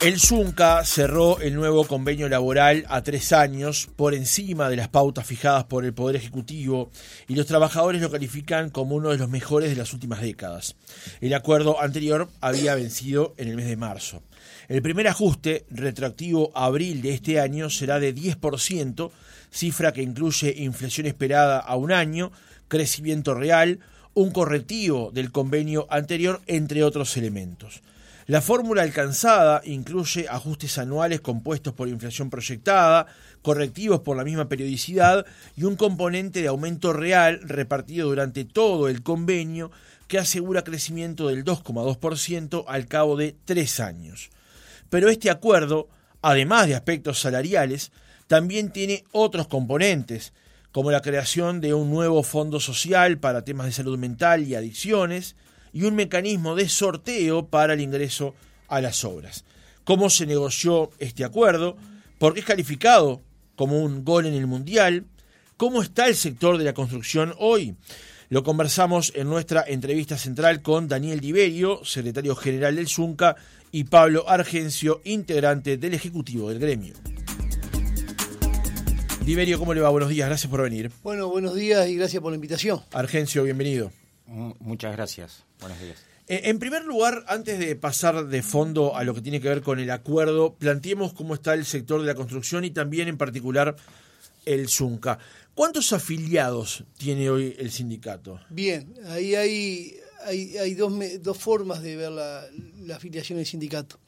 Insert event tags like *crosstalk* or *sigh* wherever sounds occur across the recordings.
El Zunca cerró el nuevo convenio laboral a tres años por encima de las pautas fijadas por el Poder Ejecutivo y los trabajadores lo califican como uno de los mejores de las últimas décadas. El acuerdo anterior había vencido en el mes de marzo. El primer ajuste, retroactivo abril de este año, será de 10%, cifra que incluye inflación esperada a un año, crecimiento real, un correctivo del convenio anterior, entre otros elementos. La fórmula alcanzada incluye ajustes anuales compuestos por inflación proyectada, correctivos por la misma periodicidad y un componente de aumento real repartido durante todo el convenio que asegura crecimiento del 2,2% al cabo de tres años. Pero este acuerdo, además de aspectos salariales, también tiene otros componentes, como la creación de un nuevo fondo social para temas de salud mental y adicciones, y un mecanismo de sorteo para el ingreso a las obras. ¿Cómo se negoció este acuerdo? ¿Por qué es calificado como un gol en el Mundial? ¿Cómo está el sector de la construcción hoy? Lo conversamos en nuestra entrevista central con Daniel Diverio, secretario general del Zunca, y Pablo Argencio, integrante del Ejecutivo del gremio. Diverio, ¿cómo le va? Buenos días, gracias por venir. Bueno, buenos días y gracias por la invitación. Argencio, bienvenido. Muchas gracias. Buenos días. Eh, en primer lugar, antes de pasar de fondo a lo que tiene que ver con el acuerdo, planteemos cómo está el sector de la construcción y también en particular el Zunca. ¿Cuántos afiliados tiene hoy el sindicato? Bien, ahí hay, hay, dos, dos, formas de ver la, la, afiliación del sindicato.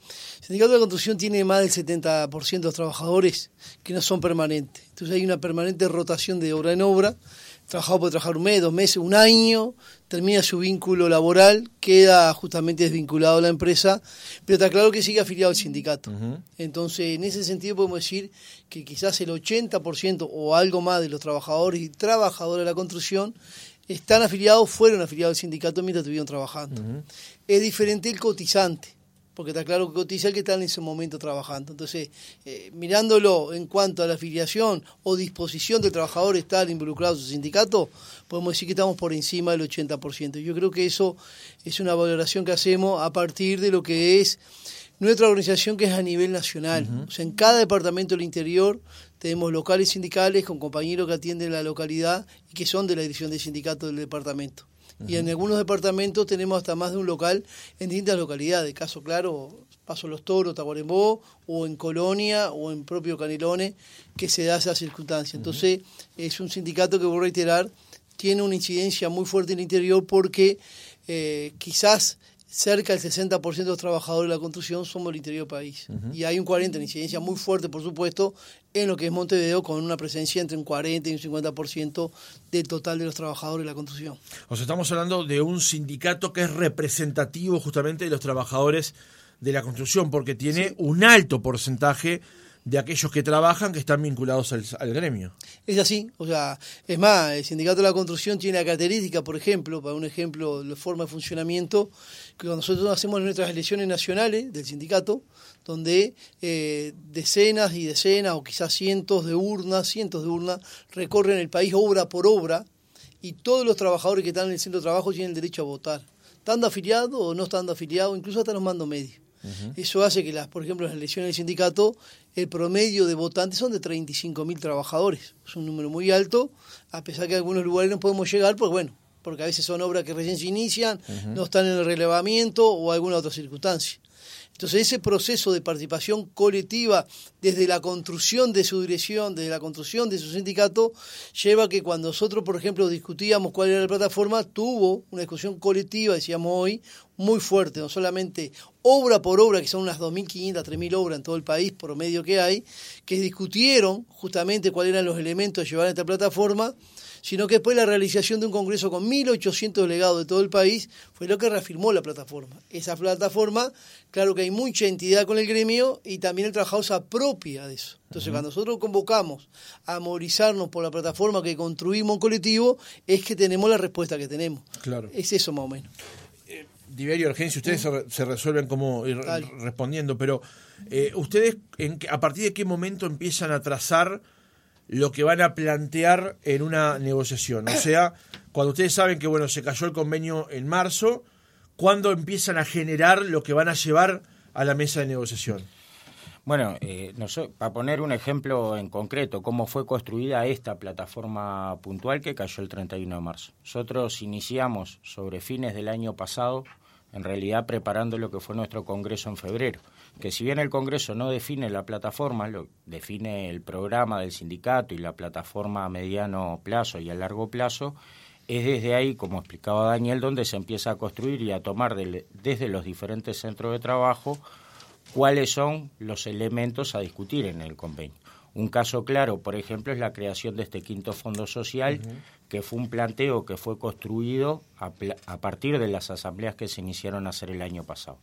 El sindicato de la construcción tiene más del 70% de los trabajadores que no son permanentes. Entonces hay una permanente rotación de obra en obra trabajado puede trabajar un mes, dos meses, un año, termina su vínculo laboral, queda justamente desvinculado a la empresa, pero está claro que sigue afiliado al sindicato. Entonces, en ese sentido podemos decir que quizás el 80% o algo más de los trabajadores y trabajadoras de la construcción están afiliados, fueron afiliados al sindicato mientras estuvieron trabajando. Es diferente el cotizante porque está claro que cotiza el que está en ese momento trabajando. Entonces, eh, mirándolo en cuanto a la afiliación o disposición del trabajador estar involucrado en su sindicato, podemos decir que estamos por encima del 80%. Yo creo que eso es una valoración que hacemos a partir de lo que es nuestra organización que es a nivel nacional. O sea, en cada departamento del interior tenemos locales sindicales con compañeros que atienden la localidad y que son de la dirección del sindicato del departamento y en algunos departamentos tenemos hasta más de un local en distintas localidades. Caso claro, Paso Los Toros, Tacuarembó, o en Colonia, o en propio Canelones, que se da esa circunstancia. Entonces, es un sindicato que, voy a reiterar, tiene una incidencia muy fuerte en el interior porque eh, quizás cerca del 60% de los trabajadores de la construcción somos del interior del país. Y hay un 40% de incidencia muy fuerte, por supuesto, en lo que es Montevideo, con una presencia entre un 40 y un 50% del total de los trabajadores de la construcción. O sea, estamos hablando de un sindicato que es representativo justamente de los trabajadores de la construcción, porque tiene un alto porcentaje de aquellos que trabajan que están vinculados al, gremio. Es así, o sea, es más, el sindicato de la construcción tiene la característica, por ejemplo, para un ejemplo de forma de funcionamiento, que cuando nosotros hacemos nuestras elecciones nacionales del sindicato, donde eh, decenas y decenas o quizás cientos de urnas, cientos de urnas, recorren el país obra por obra y todos los trabajadores que están en el centro de trabajo tienen el derecho a votar, estando afiliados o no estando afiliados, incluso hasta los mandos medios. Eso hace que, las, por ejemplo, las elecciones del sindicato, el promedio de votantes son de 35.000 trabajadores. Es un número muy alto, a pesar que en algunos lugares no podemos llegar, pues bueno, porque a veces son obras que recién se inician, no están en el relevamiento o alguna otra circunstancia. Entonces ese proceso de participación colectiva desde la construcción de su dirección, desde la construcción de su sindicato, lleva a que cuando nosotros, por ejemplo, discutíamos cuál era la plataforma, tuvo una discusión colectiva, decíamos hoy, muy fuerte, no solamente obra por obra, que son unas 2.500, 3.000 obras en todo el país, por medio que hay, que discutieron justamente cuáles eran los elementos de llevar a esta plataforma, sino que después la realización de un congreso con 1.800 delegados de todo el país fue lo que reafirmó la plataforma. Esa plataforma, claro que hay mucha entidad con el gremio y también el trabajador se apropia de eso. Entonces, cuando nosotros convocamos a movilizarnos por la plataforma que construimos un colectivo, es que tenemos la respuesta que tenemos. Claro. Es eso más o menos. Eh, Diverio Urgencia, ustedes se, resuelven como ir respondiendo, pero eh, ustedes, en, ¿a partir de qué momento empiezan a trazar lo que van a plantear en una negociación. O sea, cuando ustedes saben que bueno, se cayó el convenio en marzo, ¿cuándo empiezan a generar lo que van a llevar a la mesa de negociación? Bueno, eh, para poner un ejemplo en concreto, cómo fue construida esta plataforma puntual que cayó el 31 de marzo. Nosotros iniciamos sobre fines del año pasado, en realidad preparando lo que fue nuestro Congreso en febrero, que si bien el Congreso no define la plataforma, lo, define el programa del sindicato y la plataforma a mediano plazo y a largo plazo, es desde ahí, como explicaba Daniel, donde se empieza a construir y a tomar desde los diferentes centros de trabajo cuáles son los elementos a discutir en el convenio. Un caso claro, por ejemplo, es la creación de este quinto fondo social, que fue un planteo que fue construido a, partir de las asambleas que se iniciaron a hacer el año pasado.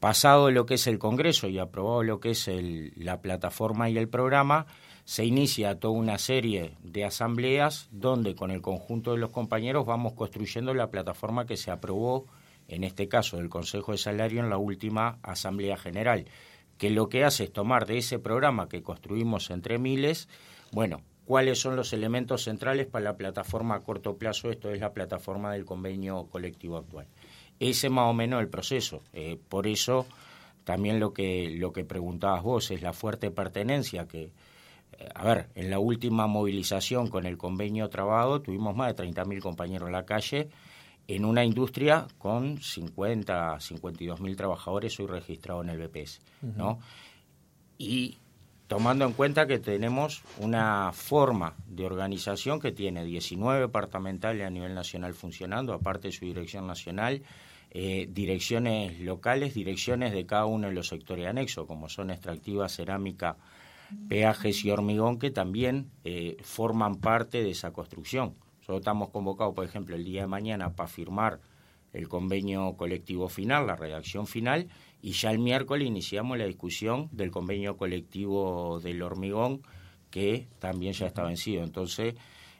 Pasado lo que es el Congreso y aprobado lo que es la plataforma y el programa, se inicia toda una serie de asambleas donde con el conjunto de los compañeros vamos construyendo la plataforma que se aprobó en este caso del Consejo de Salario en la última Asamblea General, que lo que hace es tomar de ese programa que construimos entre miles, bueno, cuáles son los elementos centrales para la plataforma a corto plazo, esto es la plataforma del convenio colectivo actual. Ese más o menos el proceso. Eh, por eso también lo que, lo que preguntabas vos es la fuerte pertenencia que, eh, a ver, en la última movilización con el convenio trabado tuvimos más de 30.000 compañeros en la calle, en una industria con 50, 52 mil trabajadores hoy registrados en el BPS, ¿no? Y tomando en cuenta que tenemos una forma de organización que tiene 19 departamentales a nivel nacional funcionando, aparte de su dirección nacional, eh, direcciones locales, direcciones de cada uno de los sectores anexos, como son extractiva, cerámica, peajes y hormigón, que también eh, forman parte de esa construcción. Nosotros estamos convocados, por ejemplo, el día de mañana para firmar el convenio colectivo final, la redacción final, y ya el miércoles iniciamos la discusión del convenio colectivo del hormigón, que también ya está vencido. Entonces,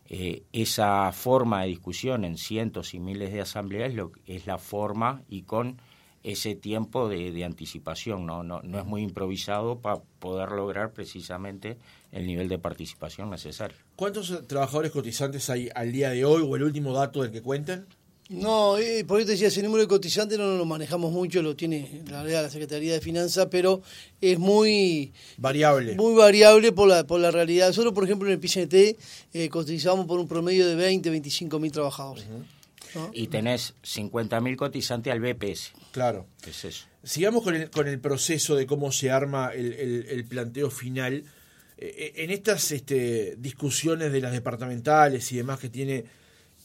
eh, esa forma de discusión en cientos y miles de asambleas lo, es la forma y con ese tiempo de, anticipación, ¿no? No, no es muy improvisado para poder lograr precisamente el nivel de participación necesario. ¿Cuántos trabajadores cotizantes hay al día de hoy o el último dato del que cuenten? No, eh, por eso te decía, ese número de cotizantes no lo manejamos mucho, lo tiene la la Secretaría de Finanzas, pero es muy variable. Muy variable por la, por la realidad. Nosotros, por ejemplo, en el PCT eh, cotizamos por un promedio de 20, 25 mil trabajadores. Y tenés 50.000 cotizantes al BPS. Claro. es eso? Sigamos con el, con el proceso de cómo se arma el, el, planteo final. Eh, eh, en estas este, discusiones de las departamentales y demás que tiene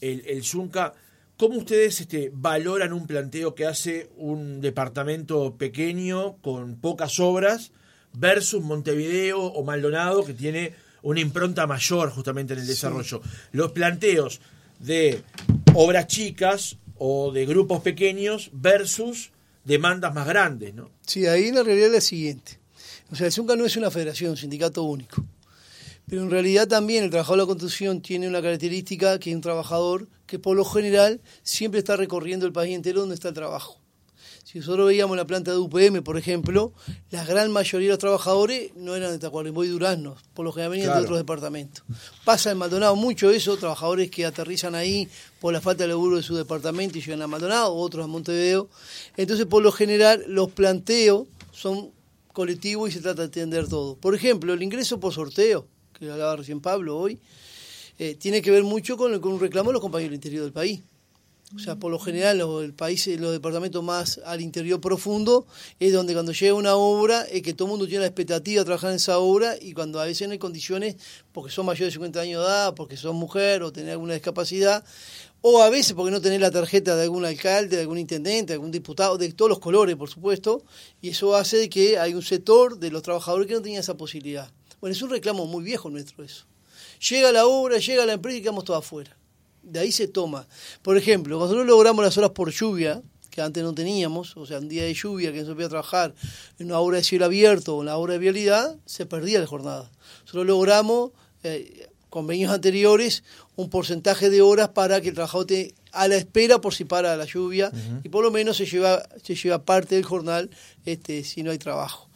el, el Zunca, ¿cómo ustedes este, valoran un planteo que hace un departamento pequeño con pocas obras versus Montevideo o Maldonado que tiene una impronta mayor justamente en el desarrollo? Los planteos de obras chicas o de grupos pequeños versus demandas más grandes, ¿no? Sí, ahí la realidad es la siguiente. O sea, el SUNCA no es una federación, un sindicato único. Pero en realidad también el trabajador de la construcción tiene una característica que es un trabajador que por lo general siempre está recorriendo el país entero donde está el trabajo. Si nosotros veíamos la planta de UPM, por ejemplo, la gran mayoría de los trabajadores no eran de Tacuarembó y Durazno, por lo general venían de otros departamentos. Pasa en Maldonado mucho eso, trabajadores que aterrizan ahí por la falta de laburo de su departamento y llegan a Maldonado, otros a Montevideo. Entonces, por lo general, los planteos son colectivos y se trata de atender todo. Por ejemplo, el ingreso por sorteo, que hablaba recién Pablo hoy, eh, tiene que ver mucho con, con un reclamo de los compañeros del interior del país. O sea, por lo general, el país, los departamentos más al interior profundo, es donde cuando llega una obra, es que todo el mundo tiene la expectativa de trabajar en esa obra y cuando a veces no hay condiciones, porque son mayores de 50 años de edad, porque son mujer o tienen alguna discapacidad, o a veces porque no tenés la tarjeta de algún alcalde, de algún intendente, de algún diputado, de todos los colores, por supuesto, y eso hace que hay un sector de los trabajadores que no tenía esa posibilidad. Bueno, es un reclamo muy viejo nuestro eso. Llega la obra, llega la empresa y quedamos todos afuera de ahí se toma. Por ejemplo, cuando nosotros logramos las horas por lluvia, que antes no teníamos, o sea, un día de lluvia que no se podía trabajar en una obra de cielo abierto o en una obra de vialidad, se perdía la jornada. Nosotros logramos, eh, convenios anteriores, un porcentaje de horas para que el trabajador esté a la espera por si para la lluvia y por lo menos se lleva, se lleva parte del jornal este, si no hay trabajo.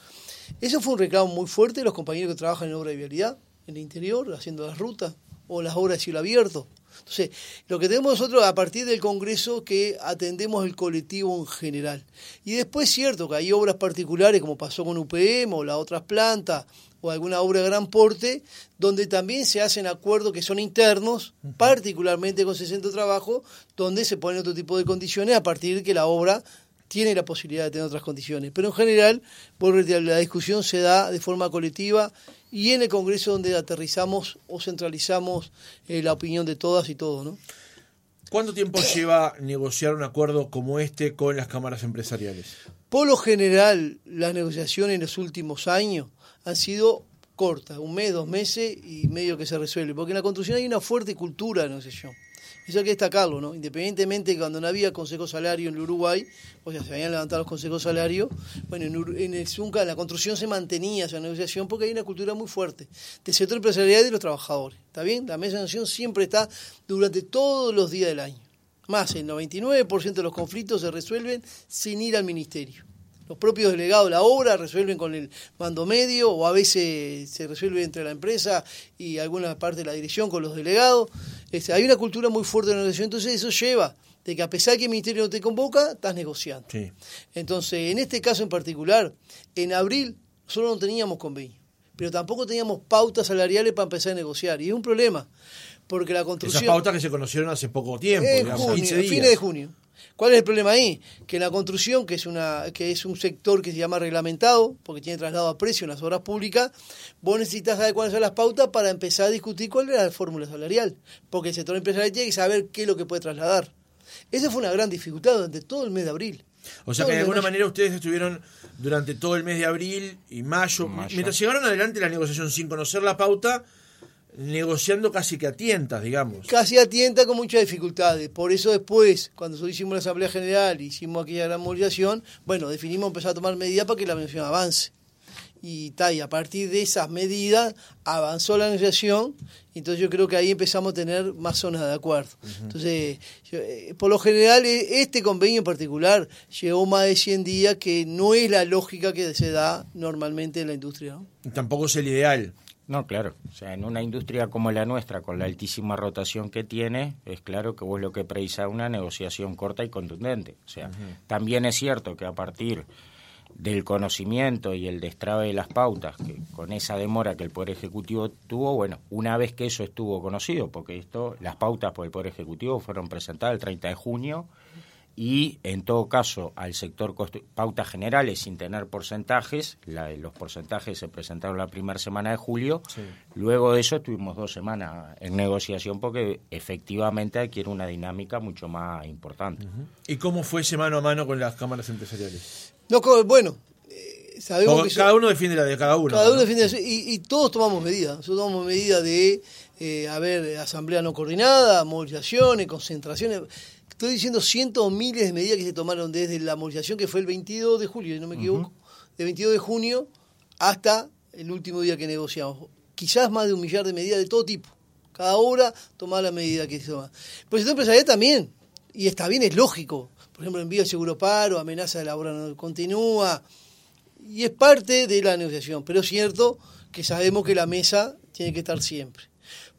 Eso fue un reclamo muy fuerte de los compañeros que trabajan en obra de vialidad, en el interior, haciendo las rutas, o las obras de cielo abierto. Entonces, lo que tenemos nosotros a partir del Congreso que atendemos el colectivo en general. Y después es cierto que hay obras particulares, como pasó con UPM o las otras plantas, o alguna obra de gran porte, donde también se hacen acuerdos que son internos, particularmente con ese centro de trabajo, donde se ponen otro tipo de condiciones a partir de que la obra tiene la posibilidad de tener otras condiciones. Pero en general, la discusión se da de forma colectiva y en el Congreso donde aterrizamos o centralizamos eh, la opinión de todas y todos. ¿no? ¿Cuánto tiempo lleva negociar un acuerdo como este con las cámaras empresariales? Por lo general, las negociaciones en los últimos años han sido cortas, un mes, dos meses y medio que se resuelve, porque en la construcción hay una fuerte cultura de negociación. Eso hay que destacarlo, ¿no? Independientemente de cuando no había consejo salario en el Uruguay, o sea, se habían levantado los consejos salarios, bueno, en, el Zunca, en la construcción se mantenía esa negociación porque hay una cultura muy fuerte del sector empresarial y de los trabajadores. ¿Está bien? La mesa de negociación siempre está durante todos los días del año. Más, el 99% de los conflictos se resuelven sin ir al ministerio los propios delegados de la obra resuelven con el mando medio o a veces se resuelve entre la empresa y alguna parte de la dirección con los delegados. Este, hay una cultura muy fuerte de negociación, entonces eso lleva de que a pesar de que el ministerio no te convoca, estás negociando. Entonces, en este caso en particular, en abril solo no teníamos convenio, pero tampoco teníamos pautas salariales para empezar a negociar. Y es un problema, porque la construcción... Esas pautas que se conocieron hace poco tiempo, digamos, 15 días. fines de junio. ¿Cuál es el problema ahí? Que la construcción, que es, una, que es un sector que se llama reglamentado, porque tiene traslado a precio en las obras públicas, vos necesitas saber cuáles son las pautas para empezar a discutir cuál es la fórmula salarial, porque el sector empresarial tiene que saber qué es lo que puede trasladar. Esa fue una gran dificultad durante todo el mes de abril. O sea que de alguna manera ustedes estuvieron durante todo el mes de abril y mayo, mientras llegaron adelante la negociación sin conocer la pauta, negociando casi que a tientas, digamos. Casi a tientas con muchas dificultades. Por eso después, cuando hicimos la Asamblea General, hicimos aquella gran movilización, bueno, definimos empezar a tomar medidas para que la negociación avance. Y, ta, y a partir de esas medidas avanzó la negociación, entonces yo creo que ahí empezamos a tener más zonas de acuerdo. Entonces, eh, por lo general, eh, este convenio en particular llevó más de 100 días, que no es la lógica que se da normalmente en la industria. Tampoco es el ideal. No, claro. O sea, en una industria como la nuestra, con la altísima rotación que tiene, es claro que vos lo que precisás una negociación corta y contundente. O sea, también es cierto que a partir del conocimiento y el destrave de las pautas, que con esa demora que el Poder Ejecutivo tuvo, bueno, una vez que eso estuvo conocido, porque esto, las pautas por el Poder Ejecutivo fueron presentadas el 30 de junio, y en todo caso al sector pautas generales sin tener porcentajes, la, los porcentajes se presentaron la primera semana de julio, luego de eso estuvimos dos semanas en negociación porque efectivamente adquiere una dinámica mucho más importante. ¿Y cómo fue ese mano a mano con las cámaras empresariales? No, bueno, eh, sabemos que cada uno defiende la de cada uno. Cada uno defiende y, y, todos tomamos medidas, nosotros tomamos medidas de, eh, haber asamblea no coordinada, movilizaciones, concentraciones Estoy diciendo cientos o miles de medidas que se tomaron desde la movilización que fue el 22 de julio, si no me equivoco, de 22 de junio hasta el último día que negociamos. Quizás más de un millar de medidas de todo tipo. Cada hora tomar la medida que se toma. Pues el empresarial también, y está bien, es lógico. Por ejemplo, envío de seguro paro, amenaza de la obra no continúa, y es parte de la negociación. Pero es cierto que sabemos que la mesa tiene que estar siempre.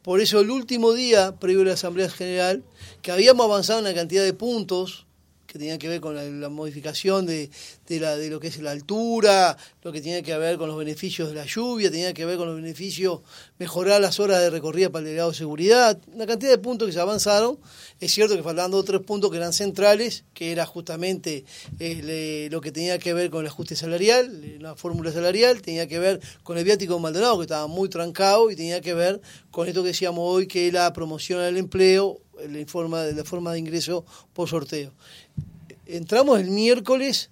Por eso el último día, previo a la Asamblea General, que habíamos avanzado en la cantidad de puntos que tenían que ver con la, modificación de, de lo que es la altura, lo que tenía que ver con los beneficios de la lluvia, tenía que ver con los beneficios, mejorar las horas de recorrida para el delegado de seguridad, una cantidad de puntos que se avanzaron. Es cierto que faltando otros puntos que eran centrales, que era justamente eh, lo que tenía que ver con el ajuste salarial, la fórmula salarial, tenía que ver con el viático Maldonado, que estaba muy trancado, y tenía que ver con esto que decíamos hoy, que es la promoción al empleo, la forma, la forma de ingreso por sorteo entramos el miércoles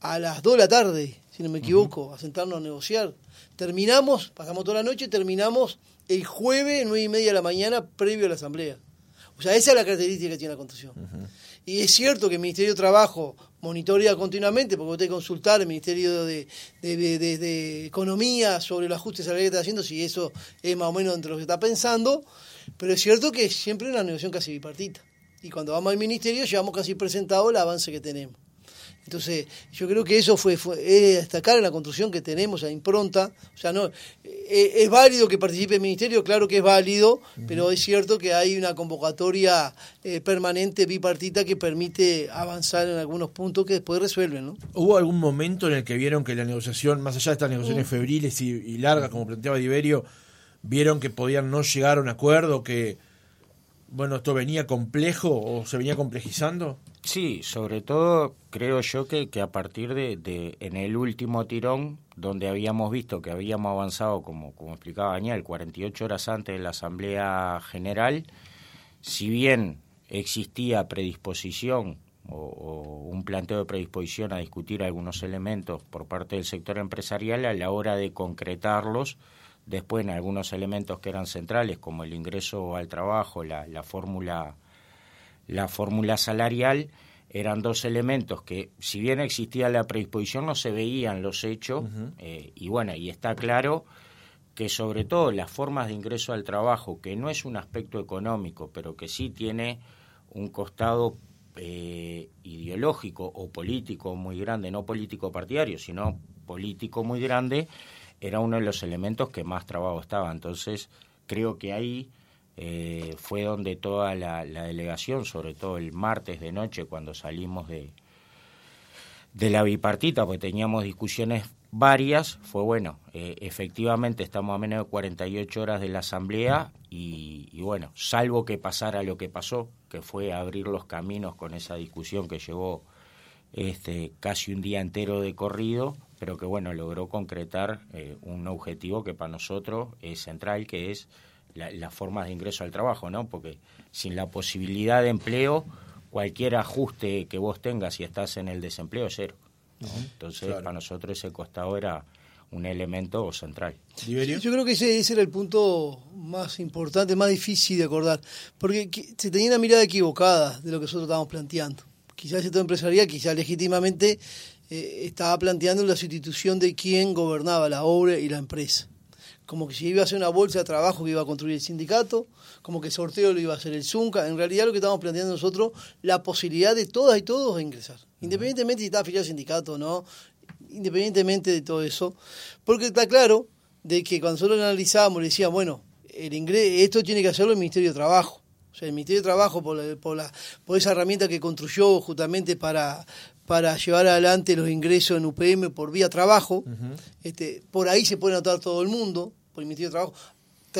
a las 2 de la tarde, si no me equivoco, a sentarnos a negociar. Terminamos, pasamos toda la noche, terminamos el jueves, nueve y media de la mañana, previo a la asamblea. O sea, esa es la característica que tiene la construcción. Y es cierto que el Ministerio de Trabajo monitorea continuamente, porque usted consultar el Ministerio de, de, Economía sobre el ajuste salarial que está haciendo, si eso es más o menos entre lo que está pensando, pero es cierto que siempre es una negociación casi bipartita y cuando vamos al ministerio llevamos casi presentado el avance que tenemos. Entonces, yo creo que eso fue, fue destacar en la construcción que tenemos, a impronta. O sea, no eh, es válido que participe el ministerio, claro que es válido, pero es cierto que hay una convocatoria eh, permanente bipartita que permite avanzar en algunos puntos que después resuelven. ¿no? ¿Hubo algún momento en el que vieron que la negociación, más allá de estas negociaciones mm. febriles y, y largas, como planteaba Diverio, vieron que podían no llegar a un acuerdo, que bueno, esto venía complejo o se venía complejizando? Sí, sobre todo creo yo que, que a partir de, de, en el último tirón, donde habíamos visto que habíamos avanzado, como, como explicaba Daniel, 48 horas antes de la Asamblea General, si bien existía predisposición o, o, un planteo de predisposición a discutir algunos elementos por parte del sector empresarial, a la hora de concretarlos, Después en algunos elementos que eran centrales, como el ingreso al trabajo, la, la fórmula la fórmula salarial, eran dos elementos que, si bien existía la predisposición, no se veían los hechos. eh, y bueno, y está claro que sobre todo las formas de ingreso al trabajo, que no es un aspecto económico, pero que sí tiene un costado eh, ideológico o político muy grande, no político partidario, sino político muy grande, era uno de los elementos que más trabajo estaba. Entonces, creo que ahí eh, fue donde toda la, delegación, sobre todo el martes de noche, cuando salimos de, de la bipartita, porque teníamos discusiones varias, fue bueno, eh, efectivamente estamos a menos de 48 horas de la asamblea y, y, bueno, salvo que pasara lo que pasó, que fue abrir los caminos con esa discusión que llevó este, casi un día entero de corrido, pero que bueno, logró concretar eh, un objetivo que para nosotros es central, que es la, las formas de ingreso al trabajo, ¿no? Porque sin la posibilidad de empleo, cualquier ajuste que vos tengas si estás en el desempleo es cero. ¿no? Entonces, claro. para nosotros ese costado era un elemento central. Yo creo que ese, ese, era el punto más importante, más difícil de acordar, porque se tenía una mirada equivocada de lo que nosotros estábamos planteando. Quizás el sector empresarial, quizás legítimamente, eh, estaba planteando la sustitución de quien gobernaba la obra y la empresa. Como que si iba a hacer una bolsa de trabajo que iba a construir el sindicato, como que el sorteo lo iba a hacer el ZUNCA. En realidad lo que estamos planteando nosotros, la posibilidad de todas y todos de ingresar. Independientemente si está afiliado al sindicato o no, independientemente de todo eso. Porque está claro de que cuando nosotros lo analizábamos, le decíamos, bueno, el ingreso, esto tiene que hacerlo el Ministerio de Trabajo. O sea, el Ministerio de Trabajo, por, la, por, la, por esa herramienta que construyó justamente para, para llevar adelante los ingresos en UPM por vía trabajo. Uh -huh. este, por ahí se puede notar todo el mundo, por el Ministerio de Trabajo.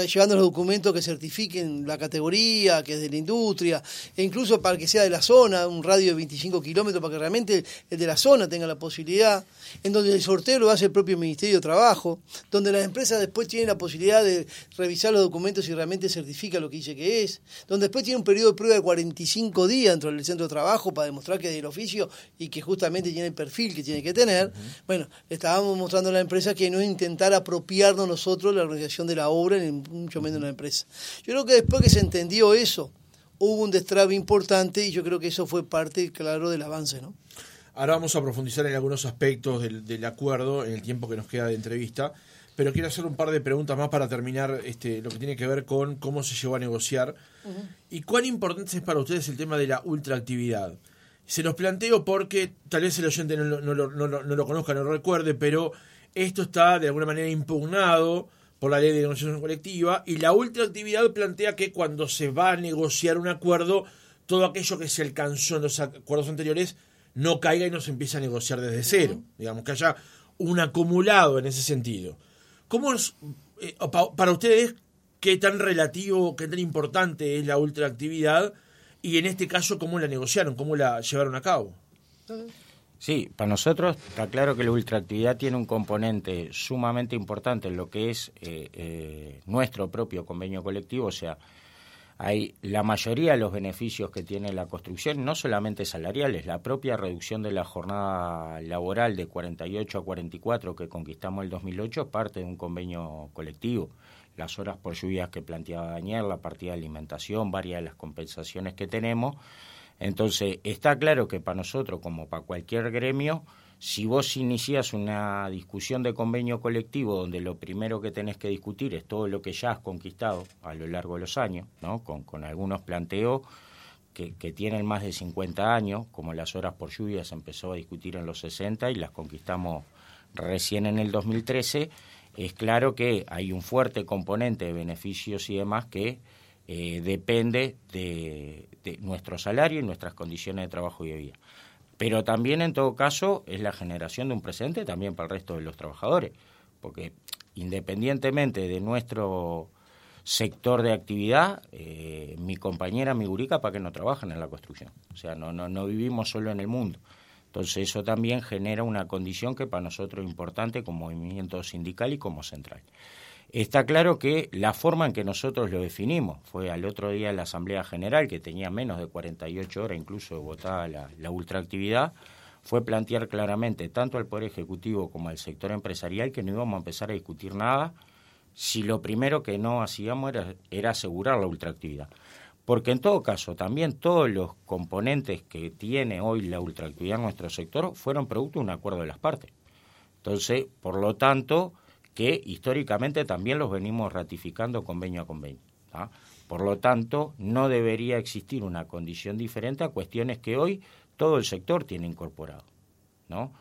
Llevando los documentos que certifiquen la categoría, que es de la industria, e incluso para que sea de la zona, un radio de 25 kilómetros, para que realmente el de la zona tenga la posibilidad, en donde el sorteo lo hace el propio Ministerio de Trabajo, donde las empresas después tienen la posibilidad de revisar los documentos y realmente certifica lo que dice que es, donde después tiene un periodo de prueba de 45 días dentro del centro de trabajo para demostrar que es del oficio y que justamente tiene el perfil que tiene que tener. Uh -huh. Bueno, estábamos mostrando a la empresa que no intentar apropiarnos nosotros la organización de la obra en mucho menos una empresa. Yo creo que después que se entendió eso, hubo un destrave importante y yo creo que eso fue parte, claro, del avance, ¿no? Ahora vamos a profundizar en algunos aspectos del, del, acuerdo en el tiempo que nos queda de entrevista, pero quiero hacer un par de preguntas más para terminar este, lo que tiene que ver con cómo se llegó a negociar uh -huh. y cuán importante es para ustedes el tema de la ultraactividad. Se los planteo porque tal vez el oyente no, no, no, no, no lo conozca, no lo recuerde, pero esto está de alguna manera impugnado por la ley de negociación colectiva y la ultraactividad plantea que cuando se va a negociar un acuerdo, todo aquello que se alcanzó en los acuerdos anteriores no caiga y no se empiece a negociar desde cero. Uh -huh. Digamos que haya un acumulado en ese sentido. ¿Cómo es, eh, para ustedes, qué tan relativo, qué tan importante es la ultraactividad y en este caso cómo la negociaron, cómo la llevaron a cabo? Uh -huh. Sí, para nosotros está claro que la ultraactividad tiene un componente sumamente importante en lo que es eh, eh, nuestro propio convenio colectivo, o sea, hay la mayoría de los beneficios que tiene la construcción, no solamente salariales, la propia reducción de la jornada laboral de 48 a 44 que conquistamos el 2008 es parte de un convenio colectivo. Las horas por lluvias que planteaba Daniel, la partida de alimentación, varias de las compensaciones que tenemos entonces, está claro que para nosotros, como para cualquier gremio, si vos inicias una discusión de convenio colectivo donde lo primero que tenés que discutir es todo lo que ya has conquistado a lo largo de los años, ¿no? con, con algunos planteos que, tienen más de 50 años, como las horas por lluvia se empezó a discutir en los 60 y las conquistamos recién en el 2013, es claro que hay un fuerte componente de beneficios y demás que eh, depende de, nuestro salario y nuestras condiciones de trabajo y de vida. Pero también, en todo caso, es la generación de un presente también para el resto de los trabajadores, porque independientemente de nuestro sector de actividad, eh, mi compañera, mi gurica, para que no trabajan en la construcción. O sea, no, no, no vivimos solo en el mundo. Entonces eso también genera una condición que para nosotros es importante como movimiento sindical y como central. Está claro que la forma en que nosotros lo definimos fue al otro día en la Asamblea General, que tenía menos de 48 horas incluso votada la, ultraactividad, fue plantear claramente tanto al Poder Ejecutivo como al sector empresarial que no íbamos a empezar a discutir nada si lo primero que no hacíamos era, asegurar la ultraactividad. Porque en todo caso, también todos los componentes que tiene hoy la ultraactividad en nuestro sector fueron producto de un acuerdo de las partes. Entonces, por lo tanto, que históricamente también los venimos ratificando convenio a convenio. Por lo tanto, no debería existir una condición diferente a cuestiones que hoy todo el sector tiene incorporado. ¿no?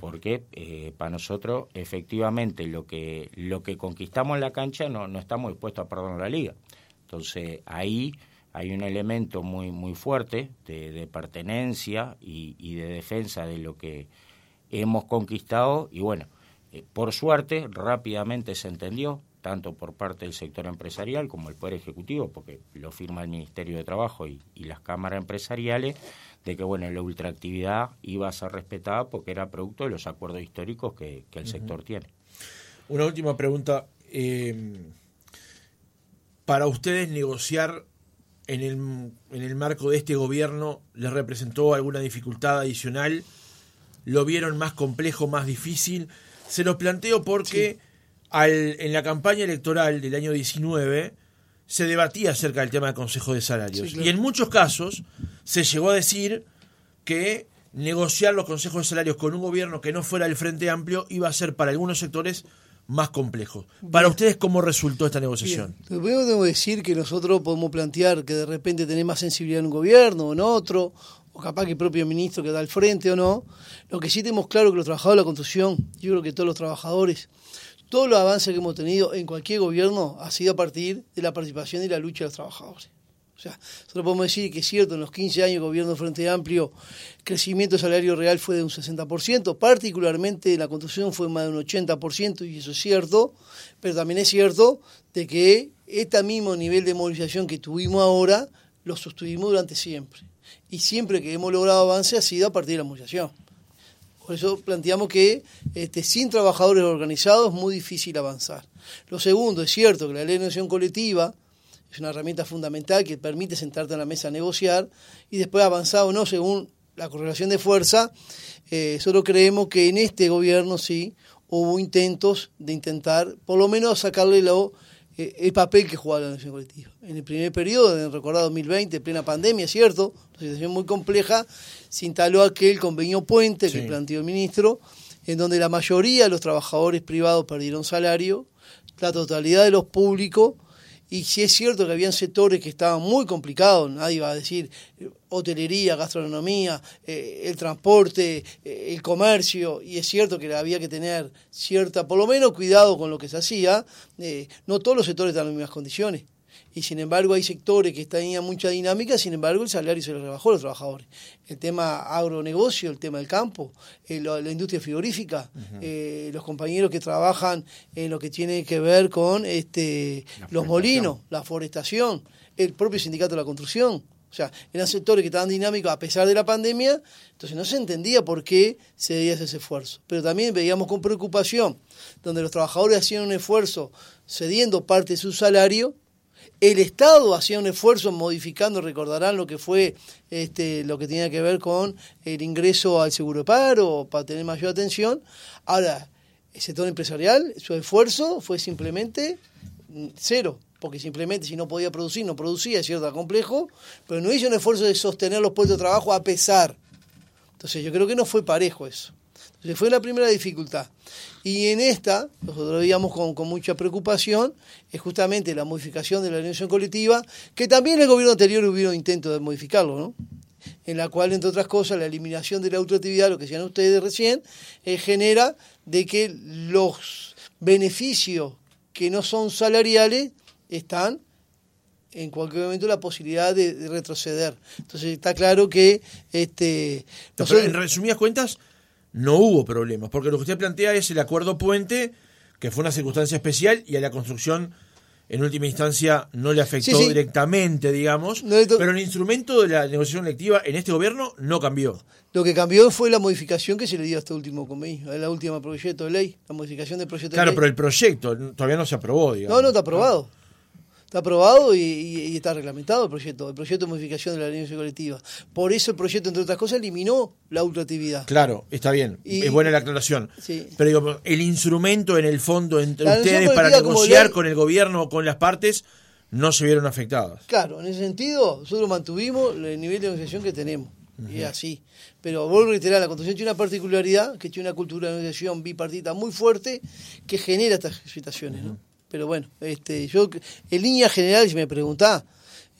Porque eh, para nosotros efectivamente lo que lo que conquistamos en la cancha no, no estamos dispuestos a perder la liga. Entonces ahí hay un elemento muy muy fuerte de, pertenencia y, de defensa de lo que hemos conquistado y bueno, eh, por suerte rápidamente se entendió tanto por parte del sector empresarial como el Poder Ejecutivo, porque lo firma el Ministerio de Trabajo y, y las cámaras empresariales, de que bueno la ultraactividad iba a ser respetada porque era producto de los acuerdos históricos que, el sector tiene. Una última pregunta. Eh, para ustedes negociar en el, en el marco de este gobierno les representó alguna dificultad adicional? ¿Lo vieron más complejo, más difícil? Se lo planteo porque al, en la campaña electoral del año 19 se debatía acerca del tema del Consejo de Salarios. Y en muchos casos se llegó a decir que negociar los consejos de salarios con un gobierno que no fuera el Frente Amplio iba a ser para algunos sectores más complejo. Para ustedes, ¿cómo resultó esta negociación? Luego debo decir que nosotros podemos plantear que de repente tenemos más sensibilidad en un gobierno o en otro, o capaz que el propio ministro que da el frente o no. Lo que sí tenemos claro que los trabajadores de la construcción, yo creo que todos los trabajadores, todos los avances que hemos tenido en cualquier gobierno ha sido a partir de la participación y la lucha de los trabajadores. O sea, nosotros podemos decir que es cierto, en los 15 años de gobierno Frente Amplio, el crecimiento salario real fue de un 60%, particularmente en la construcción fue más de un 80%, y eso es cierto, pero también es cierto de que este mismo nivel de movilización que tuvimos ahora, lo sostuvimos durante siempre. Y siempre que hemos logrado avance ha sido a partir de la movilización. Por eso planteamos que este, sin trabajadores organizados es muy difícil avanzar. Lo segundo, es cierto que la ley de negociación colectiva es una herramienta fundamental que permite sentarte en la mesa a negociar y después avanzar o no según la correlación de fuerza. Eh, solo creemos que en este gobierno sí hubo intentos de intentar por lo menos sacarle lo, el papel que jugaba la colectiva. En el primer periodo, en recordado 2020, plena pandemia, cierto, una situación muy compleja, se instaló aquel convenio puente que planteó el ministro, en donde la mayoría de los trabajadores privados perdieron salario, la totalidad de los públicos y si es cierto que habían sectores que estaban muy complicados, nadie va a decir eh, hotelería, gastronomía, eh, el transporte, eh, el comercio, y es cierto que había que tener cierta, por lo menos cuidado con lo que se hacía, no todos los sectores están en las mismas condiciones y sin embargo hay sectores que tenían mucha dinámica, sin embargo el salario se le rebajó a los trabajadores. El tema agronegocio, el tema del campo, eh, la, industria frigorífica, eh, los compañeros que trabajan en lo que tiene que ver con este, los molinos, la forestación, el propio sindicato de la construcción. O sea, eran sectores que estaban dinámicos a pesar de la pandemia, entonces no se entendía por qué se debía ese esfuerzo. Pero también veíamos con preocupación, donde los trabajadores hacían un esfuerzo cediendo parte de su salario, el Estado hacía un esfuerzo modificando, recordarán lo que fue este, lo que tenía que ver con el ingreso al seguro de paro para tener mayor atención. Ahora, el sector empresarial, su esfuerzo fue simplemente cero, porque simplemente si no podía producir, no producía, es cierto, complejo, pero no hizo un esfuerzo de sostener los puestos de trabajo a pesar. Entonces yo creo que no fue parejo eso. Entonces fue la primera dificultad. Y en esta, nosotros veíamos con, con, mucha preocupación, es justamente la modificación de la negociación colectiva, que también el gobierno anterior hubo intentos de modificarlo, ¿no? en la cual, entre otras cosas, la eliminación de la ultraactividad, lo que decían ustedes recién, eh, genera de que los beneficios que no son salariales están en cualquier momento la posibilidad de, retroceder. Entonces está claro que... este en resumidas cuentas, no hubo problemas, porque lo que usted plantea es el acuerdo puente, que fue una circunstancia especial, y a la construcción en última instancia no le afectó directamente, digamos, pero el instrumento de la negociación electiva en este gobierno no cambió. Lo que cambió fue la modificación que se le dio a este último convenio, a la última proyecto de ley, la modificación del proyecto de ley. Claro, pero el proyecto todavía no se aprobó, digamos. No, no está aprobado. Está aprobado y, está reglamentado el proyecto, el proyecto de modificación de la ley colectiva. Por eso el proyecto, entre otras cosas, eliminó la ultraactividad. Claro, está bien, es buena la aclaración. Pero digo, el instrumento en el fondo entre ustedes para negociar con el gobierno o con las partes no se vieron afectadas. Claro, en ese sentido, nosotros mantuvimos el nivel de negociación que tenemos. Y así. Pero vuelvo a reiterar, la Constitución tiene una particularidad, que tiene una cultura de negociación bipartita muy fuerte, que genera estas situaciones, ¿no? Pero bueno, este, yo en línea general, si me preguntás,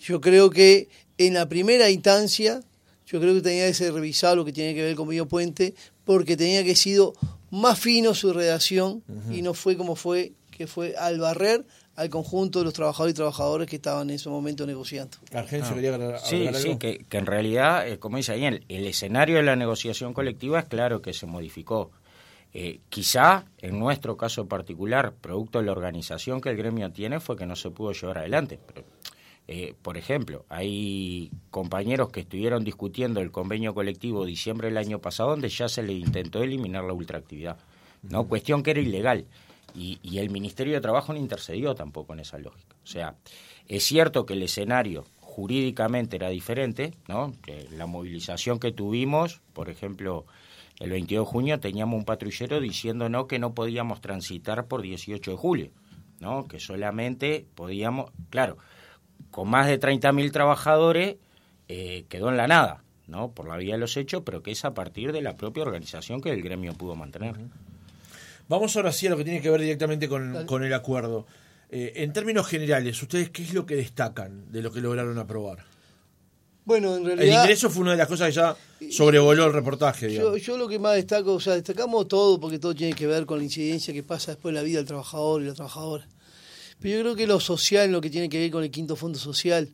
yo creo que en la primera instancia, yo creo que tenía que ser revisado lo que tiene que ver con Medio Puente, porque tenía que sido más fino su redacción y no fue como fue, que fue al barrer al conjunto de los trabajadores y trabajadoras que estaban en ese momento negociando. Ah. sí, sí, que, en realidad, eh, como dice ahí, el escenario de la negociación colectiva es claro que se modificó. Eh, quizá, en nuestro caso particular, producto de la organización que el gremio tiene, fue que no se pudo llevar adelante. Eh, por ejemplo, hay compañeros que estuvieron discutiendo el convenio colectivo diciembre del año pasado, donde ya se le intentó eliminar la ultraactividad. ¿no? Cuestión que era ilegal. Y, y el Ministerio de Trabajo no intercedió tampoco en esa lógica. O sea, es cierto que el escenario jurídicamente era diferente, ¿no? Que la movilización que tuvimos, por ejemplo, el 22 de junio teníamos un patrullero diciéndonos que no podíamos transitar por 18 de julio, ¿no? que solamente podíamos, claro, con más de 30.000 trabajadores eh, quedó en la nada, ¿no? por la vía de los hechos, pero que es a partir de la propia organización que el gremio pudo mantener. Vamos ahora sí a lo que tiene que ver directamente con, el acuerdo. Eh, en términos generales, ¿ustedes qué es lo que destacan de lo que lograron aprobar? Bueno, en realidad... El ingreso fue una de las cosas que ya sobrevoló el reportaje. Yo, yo, lo que más destaco, o sea, destacamos todo porque todo tiene que ver con la incidencia que pasa después en la vida del trabajador y la trabajadora. Pero yo creo que lo social, lo que tiene que ver con el quinto fondo social,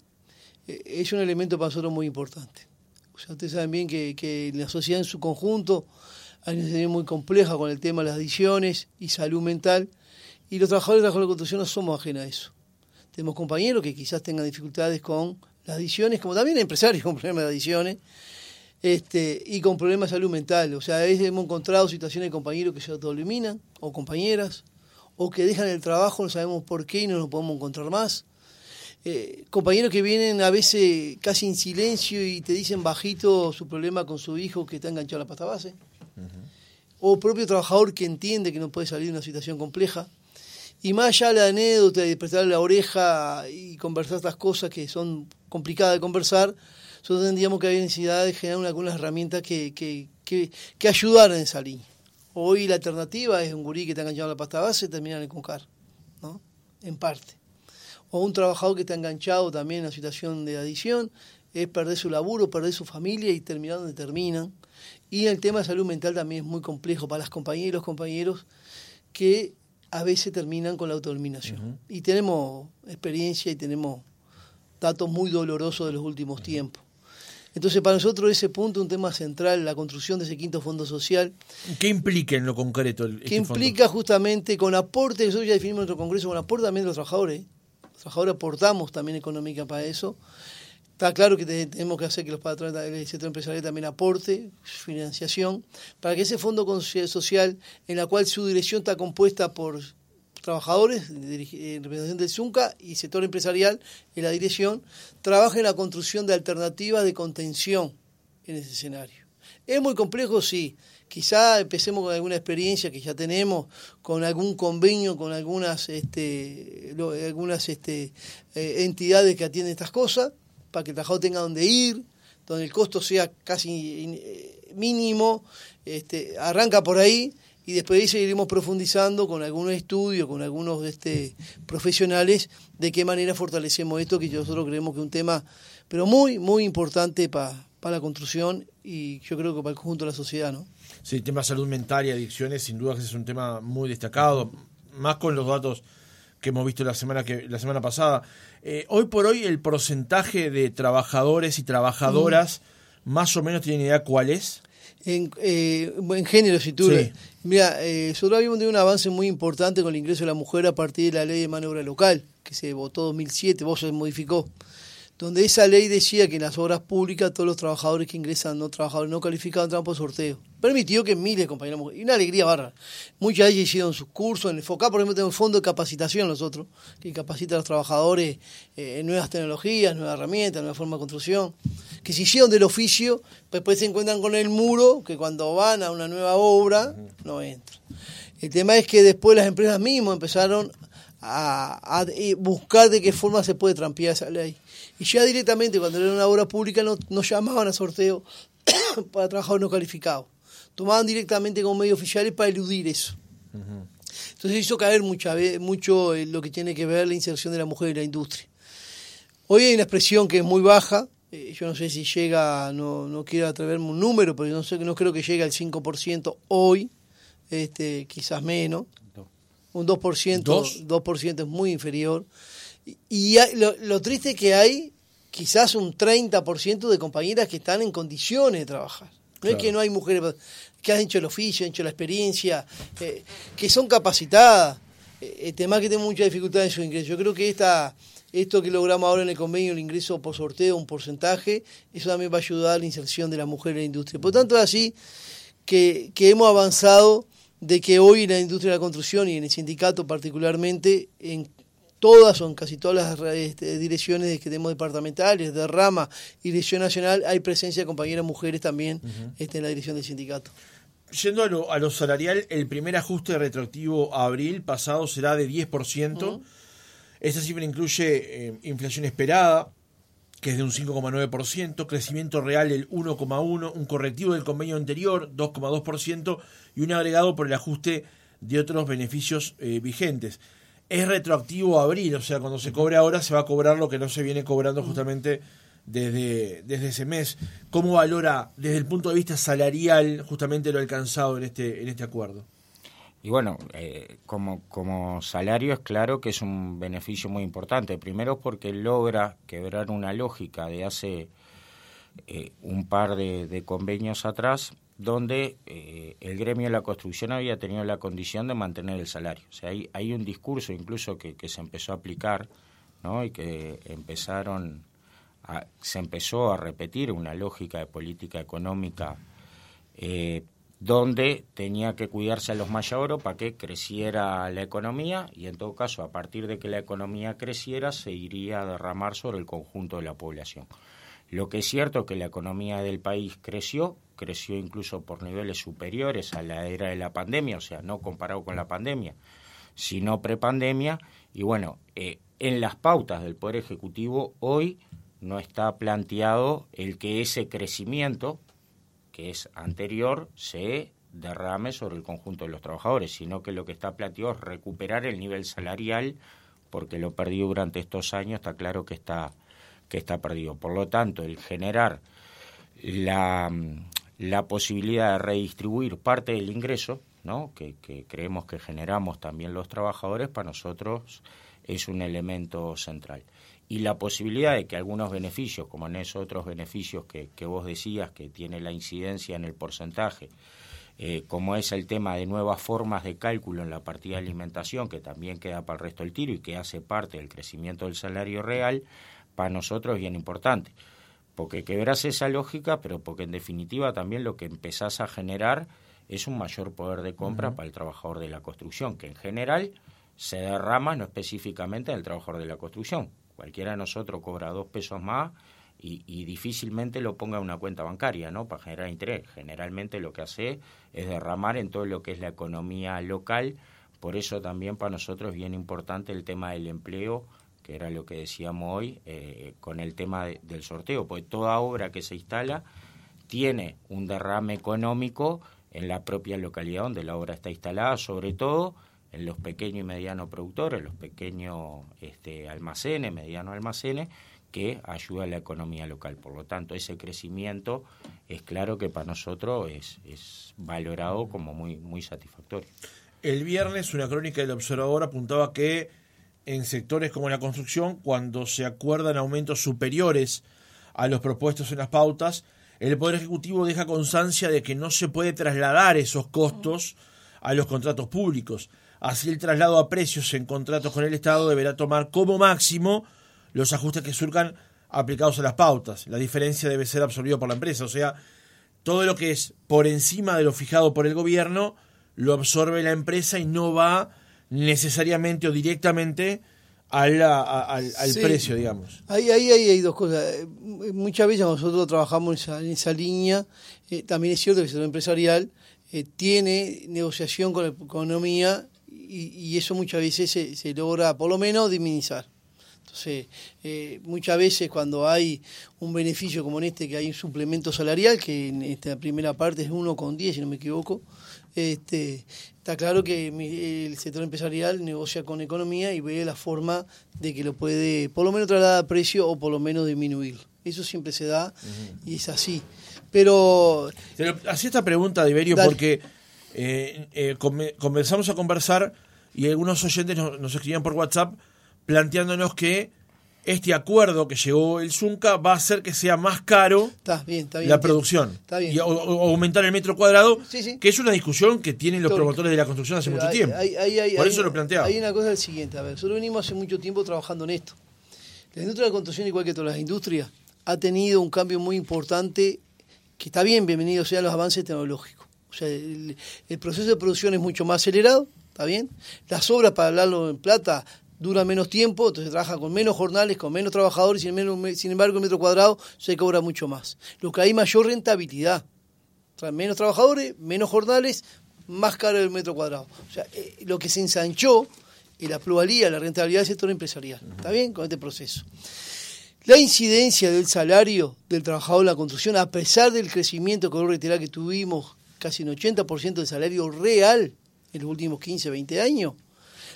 eh, es un elemento para nosotros muy importante. O sea, ustedes saben bien que, que la sociedad en su conjunto hay una situación muy compleja con el tema de las adicciones y salud mental, y los trabajadores de la construcción no somos ajenos a eso. Tenemos compañeros que quizás tengan dificultades con las adicciones, como también empresarios con problemas de adicciones, este, y con problemas de salud mental. O sea, hemos encontrado situaciones de compañeros que se autoeliminan, o compañeras, o que dejan el trabajo, no sabemos por qué y no nos podemos encontrar más. Eh, compañeros que vienen a veces casi en silencio y te dicen bajito su problema con su hijo que está enganchado a la pasta base. O propio trabajador que entiende que no puede salir de una situación compleja. Y más allá de la anécdota de prestarle la oreja y conversar estas cosas que son complicadas de conversar, nosotros tendríamos que haber necesidad de generar algunas herramientas que, que, que, ayudaran en esa línea. Hoy la alternativa es un gurí que está enganchado a la pasta base y termina en el concar, ¿no? En parte. O un trabajador que está enganchado también en una situación de adicción, es perder su laburo, perder su familia y terminar donde terminan. Y el tema de salud mental también es muy complejo para las compañeras y los compañeros que a veces terminan con la autoeliminación. Y tenemos experiencia y tenemos datos muy dolorosos de los últimos tiempos. Entonces, para nosotros ese punto es un tema central, la construcción de ese quinto fondo social. ¿Qué implica en lo concreto? El, ¿Qué implica justamente con aporte, nosotros ya definimos en nuestro Congreso, con aporte también de los trabajadores. Los trabajadores aportamos también económica para eso. Está claro que tenemos que hacer que los patrones del sector empresarial también aporte financiación para que ese fondo social, en la cual su dirección está compuesta por trabajadores en representación del ZUNCA y sector empresarial en la dirección, trabaje en la construcción de alternativas de contención en ese escenario. ¿Es muy complejo? Sí. Quizá empecemos con alguna experiencia que ya tenemos, con algún convenio, con algunas, este, algunas este, eh, entidades que atienden estas cosas, para que el trabajador tenga donde ir, donde el costo sea casi mínimo, este, arranca por ahí y después ahí seguiremos profundizando con algunos estudios, con algunos este, profesionales, de qué manera fortalecemos esto, que nosotros creemos que es un tema, pero muy, muy importante para la construcción y yo creo que para el conjunto de la sociedad, ¿no? Sí, el tema de salud mental y adicciones, sin duda que es un tema muy destacado, más con los datos que hemos visto la semana que la semana pasada. Eh, hoy por hoy el porcentaje de trabajadores y trabajadoras, más o menos tienen idea cuál es. En, eh, en género, si tú Mira, eh, nosotros habíamos tenido un avance muy importante con el ingreso de la mujer a partir de la ley de maniobra local, que se votó en 2007, vos se modificó donde esa ley decía que en las obras públicas todos los trabajadores que ingresan, no trabajadores no calificados, entran por sorteo. Permitió que miles de compañeros, y una alegría barra. Muchas de ellas hicieron sus cursos, en el FOCA, por ejemplo, tenemos un fondo de capacitación nosotros, que capacita a los trabajadores eh, en nuevas tecnologías, nuevas herramientas, nuevas formas de construcción, que se hicieron del oficio, pues después se encuentran con el muro, que cuando van a una nueva obra, no entran. El tema es que después las empresas mismas empezaron a, buscar de qué forma se puede trampear esa ley. Y ya directamente, cuando era una obra pública, no, nos llamaban a sorteo *coughs* para trabajadores no calificados. Tomaban directamente como medios oficiales para eludir eso. Entonces hizo caer mucha, mucho lo que tiene que ver la inserción de la mujer en la industria. Hoy hay una expresión que es muy baja, eh, yo no sé si llega, no, no quiero atreverme un número, pero no, sé, no creo que llegue al 5% hoy, este, quizás menos un 2%, ¿Dos? 2% es muy inferior. Y, lo, triste es que hay quizás un 30% de compañeras que están en condiciones de trabajar. No es que no hay mujeres que han hecho el oficio, han hecho la experiencia, eh, que son capacitadas. El tema es que tienen mucha dificultad en su ingreso. Yo creo que esta, esto que logramos ahora en el convenio, el ingreso por sorteo, un porcentaje, eso también va a ayudar a la inserción de la mujer en la industria. Por tanto, es así que, que hemos avanzado de que hoy en la industria de la construcción y en el sindicato particularmente, en todas en casi todas las este, direcciones que tenemos departamentales, de rama y dirección nacional, hay presencia de compañeras mujeres también este, en la dirección del sindicato. Yendo a lo, a lo, salarial, el primer ajuste retroactivo a abril pasado será de 10%. Esta cifra incluye eh, inflación esperada, que es de un 5,9%, crecimiento real del 1,1%, un correctivo del convenio anterior, 2,2%, y un agregado por el ajuste de otros beneficios eh, vigentes. Es retroactivo abril, o sea, cuando se cobre ahora se va a cobrar lo que no se viene cobrando justamente desde, desde ese mes. ¿Cómo valora desde el punto de vista salarial justamente lo alcanzado en este, en este acuerdo? Y bueno, eh, como, como salario es claro que es un beneficio muy importante. Primero porque logra quebrar una lógica de hace eh, un par de, convenios atrás donde eh, el gremio de la construcción había tenido la condición de mantener el salario. O sea, hay, hay un discurso incluso que, se empezó a aplicar ¿no? y que empezaron a, se empezó a repetir una lógica de política económica eh, donde tenía que cuidarse a los mayores para que creciera la economía y en todo caso a partir de que la economía creciera se iría a derramar sobre el conjunto de la población. Lo que es cierto es que la economía del país creció, creció incluso por niveles superiores a la era de la pandemia, o sea, no comparado con la pandemia, sino prepandemia, y bueno, eh, en las pautas del Poder Ejecutivo hoy no está planteado el que ese crecimiento que es anterior se derrame sobre el conjunto de los trabajadores, sino que lo que está planteado es recuperar el nivel salarial, porque lo perdido durante estos años está claro que está, que está perdido. Por lo tanto, el generar la, la posibilidad de redistribuir parte del ingreso, ¿no? que, que creemos que generamos también los trabajadores, para nosotros es un elemento central y la posibilidad de que algunos beneficios, como en esos otros beneficios que, vos decías, que tiene la incidencia en el porcentaje, eh, como es el tema de nuevas formas de cálculo en la partida de alimentación, que también queda para el resto del tiro y que hace parte del crecimiento del salario real, para nosotros es bien importante. Porque quebras esa lógica, pero porque en definitiva también lo que empezás a generar es un mayor poder de compra para el trabajador de la construcción, que en general se derrama no específicamente en el trabajador de la construcción, Cualquiera de nosotros cobra dos pesos más y, difícilmente lo ponga en una cuenta bancaria, ¿no? Para generar interés. Generalmente lo que hace es derramar en todo lo que es la economía local. Por eso también para nosotros es bien importante el tema del empleo, era lo que decíamos hoy, eh, con el tema del sorteo, porque toda obra que se instala tiene un derrame económico en la propia localidad donde la obra está instalada, sobre todo en los pequeños y medianos productores, los pequeños este, almacenes, medianos almacenes, que ayuda a la economía local. Por lo tanto, ese crecimiento es claro que para nosotros es, es valorado como muy, muy satisfactorio. El viernes una crónica del observador apuntaba que en sectores como la construcción, cuando se acuerdan aumentos superiores a los propuestos en las pautas, el Poder Ejecutivo deja constancia de que no se puede trasladar esos costos a los contratos públicos. Así el traslado a precios en contratos con el Estado deberá tomar como máximo los ajustes que surcan aplicados a las pautas. La diferencia debe ser absorbida por la empresa, o sea, todo lo que es por encima de lo fijado por el gobierno lo absorbe la empresa y no va necesariamente o directamente al, al precio, digamos. Ahí, ahí, hay dos cosas. Eh, muchas veces nosotros trabajamos en esa, línea. Eh, también es cierto que el sector empresarial eh, tiene negociación con la economía y, y eso muchas veces se, se, logra, por lo menos, minimizar. Entonces, muchas veces cuando hay un beneficio como en este, que hay un suplemento salarial, que en esta primera parte es 1,10, si no me equivoco, este, está claro que el sector empresarial negocia con economía y ve la forma de que lo puede, por lo menos trasladar a precio o por lo menos disminuir. Eso siempre se da y es así. Pero... hacía esta pregunta, Iberio porque eh, eh, comenzamos a conversar y algunos oyentes nos escribían por WhatsApp planteándonos que este acuerdo que llegó el Zunca va a hacer que sea más caro la producción y aumentar el metro cuadrado, que es una discusión que tienen los promotores de la construcción hace mucho tiempo. Por eso lo planteaba. Hay una cosa del siguiente, a ver, nosotros venimos hace mucho tiempo trabajando en esto. La industria de la construcción, igual que todas las industrias, ha tenido un cambio muy importante, que está bien, bienvenidos sean los avances tecnológicos. O sea, el, el proceso de producción es mucho más acelerado, ¿está bien? Las obras, para hablarlo en plata, dura menos tiempo, entonces trabaja con menos jornales, con menos trabajadores, y menos, sin embargo el metro cuadrado se cobra mucho más. Lo que hay mayor rentabilidad. Menos trabajadores, menos jornales, más caro el metro cuadrado. O sea, eh, lo que se ensanchó es la pluralidad, la rentabilidad del sector empresarial. ¿Está bien? Con este proceso. La incidencia del salario del trabajador en la construcción, a pesar del crecimiento que reiterar que tuvimos casi un 80% del salario real en los últimos 15, 20 años,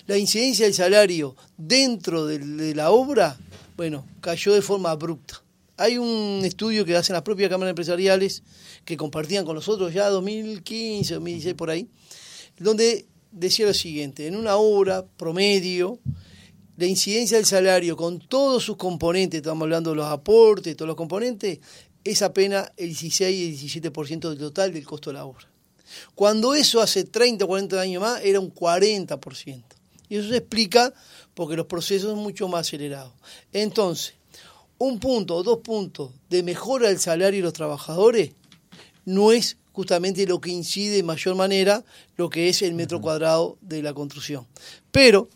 la incidencia del salario dentro de, la obra, bueno, cayó de forma abrupta. Hay un estudio que hacen las propias cámaras empresariales que compartían con nosotros ya 2015, 2016 por ahí, donde decía lo siguiente, en una obra promedio, la incidencia del salario con todos sus componentes, estamos hablando de los aportes, todos los componentes, es apenas el 16 y el 17% del total del costo de la obra. Cuando eso hace 30 o 40 años más era un 40%. Y eso se explica porque los procesos son mucho más acelerados. Entonces, un punto o dos puntos de mejora del salario de los trabajadores no es justamente lo que incide en mayor manera lo que es el metro cuadrado de la construcción. Pero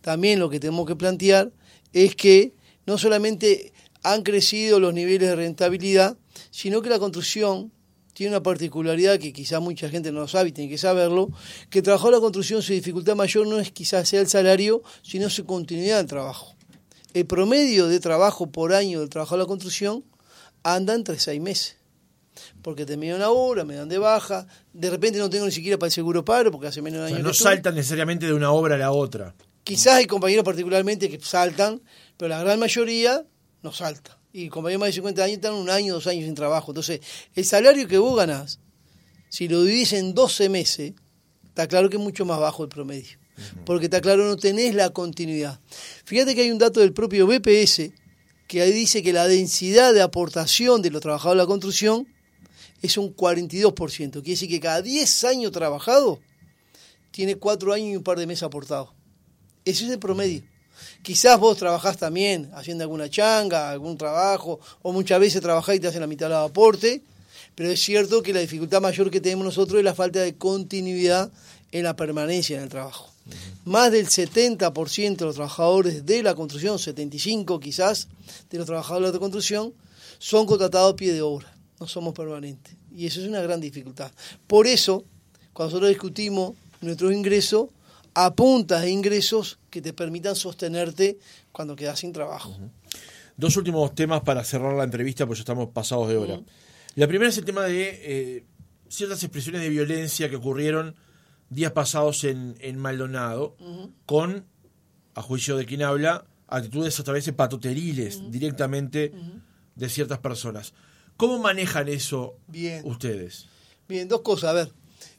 también lo que tenemos que plantear es que no solamente han crecido los niveles de rentabilidad, sino que la construcción tiene una particularidad que quizás mucha gente no lo sabe y tiene que saberlo, que el la construcción su dificultad mayor no es quizás sea el salario, sino su continuidad del trabajo. El promedio de trabajo por año del trabajo de la construcción anda entre seis meses. Porque termina una obra, me dan de baja, de repente no tengo ni siquiera para el seguro paro porque hace menos de un año. no saltan necesariamente de una obra a la otra. Quizás hay compañeros particularmente que saltan, pero la gran mayoría no salta y compañeros más de 50 años están un año, dos años sin trabajo. Entonces, el salario que vos ganás, si lo dividís en 12 meses, está claro que es mucho más bajo el promedio. Porque está claro, no tenés la continuidad. Fíjate que hay un dato del propio BPS que ahí dice que la densidad de aportación de los trabajadores de la construcción es un 42%. Quiere decir que cada 10 años trabajado tiene 4 años y un par de meses aportados. Ese es el promedio. Quizás vos trabajás también haciendo alguna changa, algún trabajo, o muchas veces trabajás y te hacen la mitad del aporte, pero es cierto que la dificultad mayor que tenemos nosotros es la falta de continuidad en la permanencia en el trabajo. Más del 70% de los trabajadores de la construcción, 75 quizás, de los trabajadores de la construcción, son contratados a pie de obra, no somos permanentes. Y eso es una gran dificultad. Por eso, cuando nosotros discutimos nuestros ingresos, apuntas a ingresos que te permitan sostenerte cuando quedas sin trabajo. Dos últimos temas para cerrar la entrevista, pues ya estamos pasados de hora. La primera es el tema de eh, ciertas expresiones de violencia que ocurrieron días pasados en, en Maldonado, con, a juicio de quien habla, actitudes a veces patoteriles directamente de ciertas personas. ¿Cómo manejan eso Bien. ustedes? Bien, dos cosas. A ver,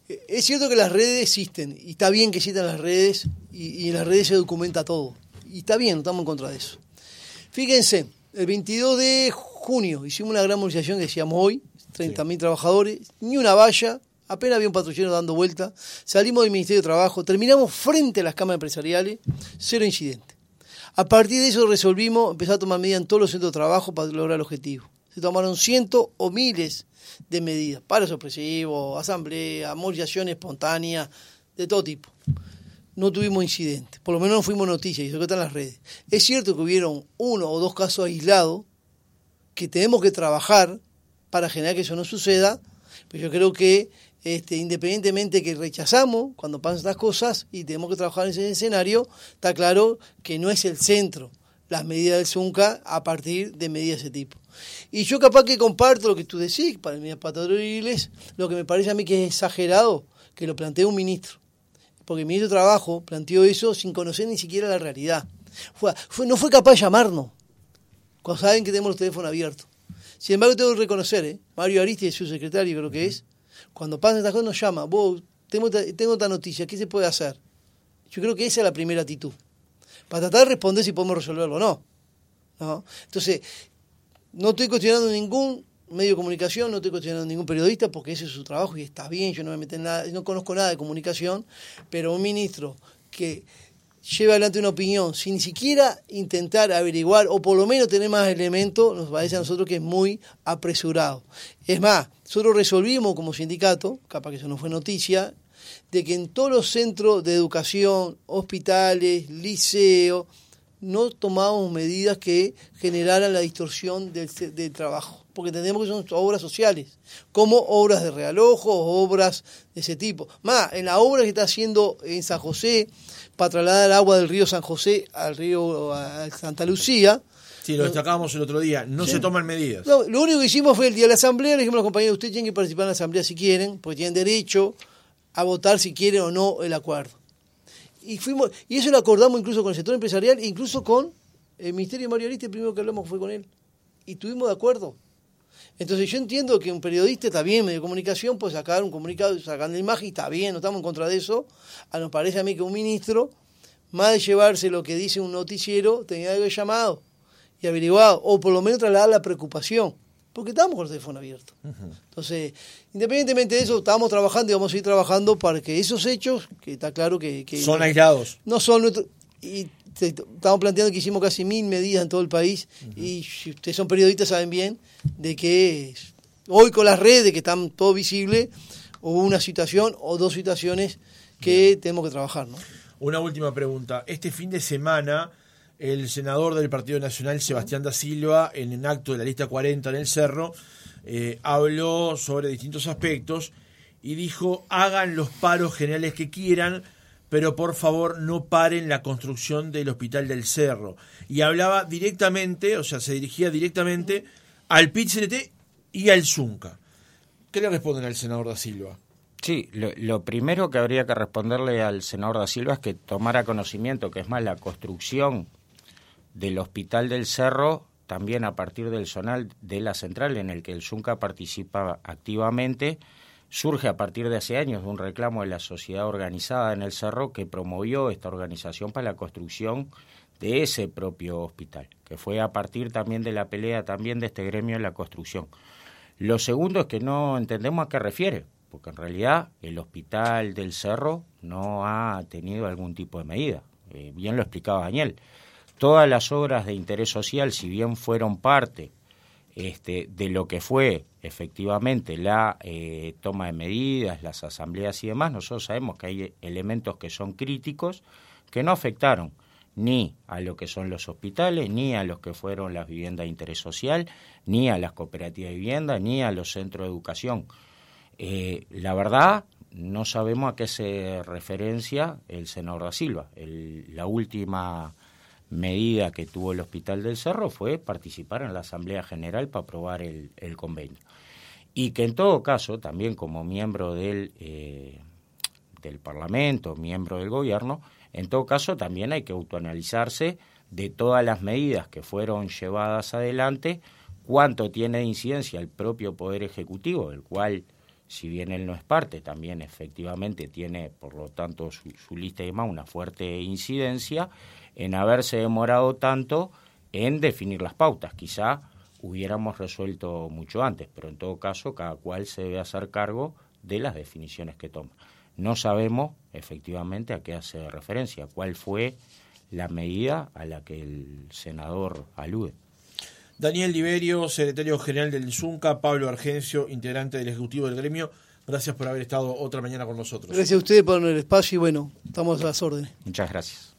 es cierto que las redes existen, y está bien que existan las redes, y, en las redes se documenta todo. Y está bien, estamos en contra de eso. Fíjense, el 22 de junio hicimos una gran movilización que decíamos hoy, 30.000 trabajadores, ni una valla, apenas había un patrullero dando vuelta, salimos del Ministerio de Trabajo, terminamos frente a las cámaras empresariales, cero incidente. A partir de eso resolvimos empezar a tomar medidas en todos los centros de trabajo para lograr el objetivo. Se tomaron cientos o miles de medidas, paros opresivos, asamblea, movilizaciones espontáneas, de todo tipo. No tuvimos incidentes, por lo menos no fuimos noticias, y eso que está en las redes. Es cierto que hubieron uno o dos casos aislados que tenemos que trabajar para generar que eso no suceda, pero yo creo que este, independientemente que rechazamos cuando pasan estas cosas y tenemos que trabajar en ese escenario, está claro que no es el centro las medidas del ZUNCA a partir de medidas de ese tipo. Y yo capaz que comparto lo que tú decís, para medidas patronales, lo que me parece a mí que es exagerado, que lo plantee un ministro. Porque el ministro de Trabajo planteó eso sin conocer ni siquiera la realidad. No fue capaz de llamarnos, cuando saben que tenemos los teléfonos abiertos. Sin embargo, tengo que reconocer, ¿eh? Mario Aristi, su secretario creo que es, cuando pasan estas cosas nos llama, vos, tengo, tengo esta noticia, ¿qué se puede hacer? Yo creo que esa es la primera actitud. Para tratar de responder si podemos resolverlo o no. ¿no? Entonces, no estoy cuestionando ningún medio de comunicación, no estoy cuestionando ningún periodista porque ese es su trabajo y está bien, yo no me meto en nada, no conozco nada de comunicación, pero un ministro que lleva adelante una opinión sin ni siquiera intentar averiguar o por lo menos tener más elementos, nos parece a nosotros que es muy apresurado. Es más, nosotros resolvimos como sindicato, capaz que eso no fue noticia, de que en todos los centros de educación, hospitales, liceos, no tomábamos medidas que generaran la distorsión del, del, trabajo, porque entendemos que son obras sociales, como obras de realojo, obras de ese tipo. Más, en la obra que está haciendo en San José, para trasladar agua del río San José al río a Santa Lucía, Sí, lo destacábamos el otro día. No sí. se toman medidas. No, lo único que hicimos fue el día de la asamblea, le dijimos a los compañeros, ustedes tienen que participar en la asamblea si quieren, porque tienen derecho a votar si quieren o no el acuerdo. Y fuimos y eso lo acordamos incluso con el sector empresarial, incluso con el Ministerio de Mario Ariste, el primero que hablamos fue con él. Y estuvimos de acuerdo. Entonces yo entiendo que un periodista está bien, medio de comunicación, puede sacar un comunicado, sacar la imagen, está bien, no estamos en contra de eso. A nos parece a mí que un ministro, más de llevarse lo que dice un noticiero, tenía que haber llamado y averiguado, o por lo menos trasladar la preocupación, porque estamos con el teléfono abierto. Uh -huh. Entonces, independientemente de eso, estamos trabajando y vamos a seguir trabajando para que esos hechos, que está claro que... que son no, aislados. No son nuestros... Y te, estamos planteando que hicimos casi mil medidas en todo el país, uh -huh. y si ustedes son periodistas saben bien de que hoy con las redes, que están todo visible, hubo una situación o dos situaciones que Bien. tenemos que trabajar. ¿no? Una última pregunta. Este fin de semana el senador del Partido Nacional, Sebastián da Silva, en el acto de la lista 40 en el Cerro, eh, habló sobre distintos aspectos y dijo, hagan los paros generales que quieran, pero por favor no paren la construcción del Hospital del Cerro. Y hablaba directamente, o sea, se dirigía directamente al PIT-CNT y al ZUNCA. ¿Qué le responden al senador da Silva? Sí, lo, lo, primero que habría que responderle al senador da Silva es que tomara conocimiento, que es más la construcción del Hospital del Cerro, también a partir del zonal de la central en el que el ZUNCA participa activamente, surge a partir de hace años de un reclamo de la sociedad organizada en el Cerro que promovió esta organización para la construcción de ese propio hospital, que fue a partir también de la pelea también de este gremio en la construcción. Lo segundo es que no entendemos a qué refiere, porque en realidad el hospital del Cerro no ha tenido algún tipo de medida. Eh, bien lo explicaba Daniel todas las obras de interés social, si bien fueron parte este, de lo que fue efectivamente la eh, toma de medidas, las asambleas y demás, nosotros sabemos que hay elementos que son críticos que no afectaron ni a lo que son los hospitales, ni a los que fueron las viviendas de interés social, ni a las cooperativas de vivienda, ni a los centros de educación. Eh, la verdad, no sabemos a qué se referencia el senador da Silva. El, la última medida que tuvo el Hospital del Cerro fue participar en la Asamblea General para aprobar el, el convenio. y que en todo caso, también como miembro del, eh, del Parlamento, miembro del Gobierno, en todo caso también hay que autoanalizarse de todas las medidas que fueron llevadas adelante, cuánto tiene de incidencia el propio Poder Ejecutivo, del cual, si bien él no es parte, también efectivamente tiene, por lo tanto, su, su lista y demás, una fuerte incidencia en haberse demorado tanto en definir las pautas. Quizá hubiéramos resuelto mucho antes, pero en todo caso cada cual se debe hacer cargo de las definiciones que toma. No sabemos efectivamente a qué hace referencia, cuál fue la medida a la que el senador alude. Daniel Liberio, secretario general del ZUNCA, Pablo Argencio, integrante del Ejecutivo del Gremio, gracias por haber estado otra mañana con nosotros. Gracias a ustedes por el espacio y bueno, estamos a las órdenes. Muchas gracias.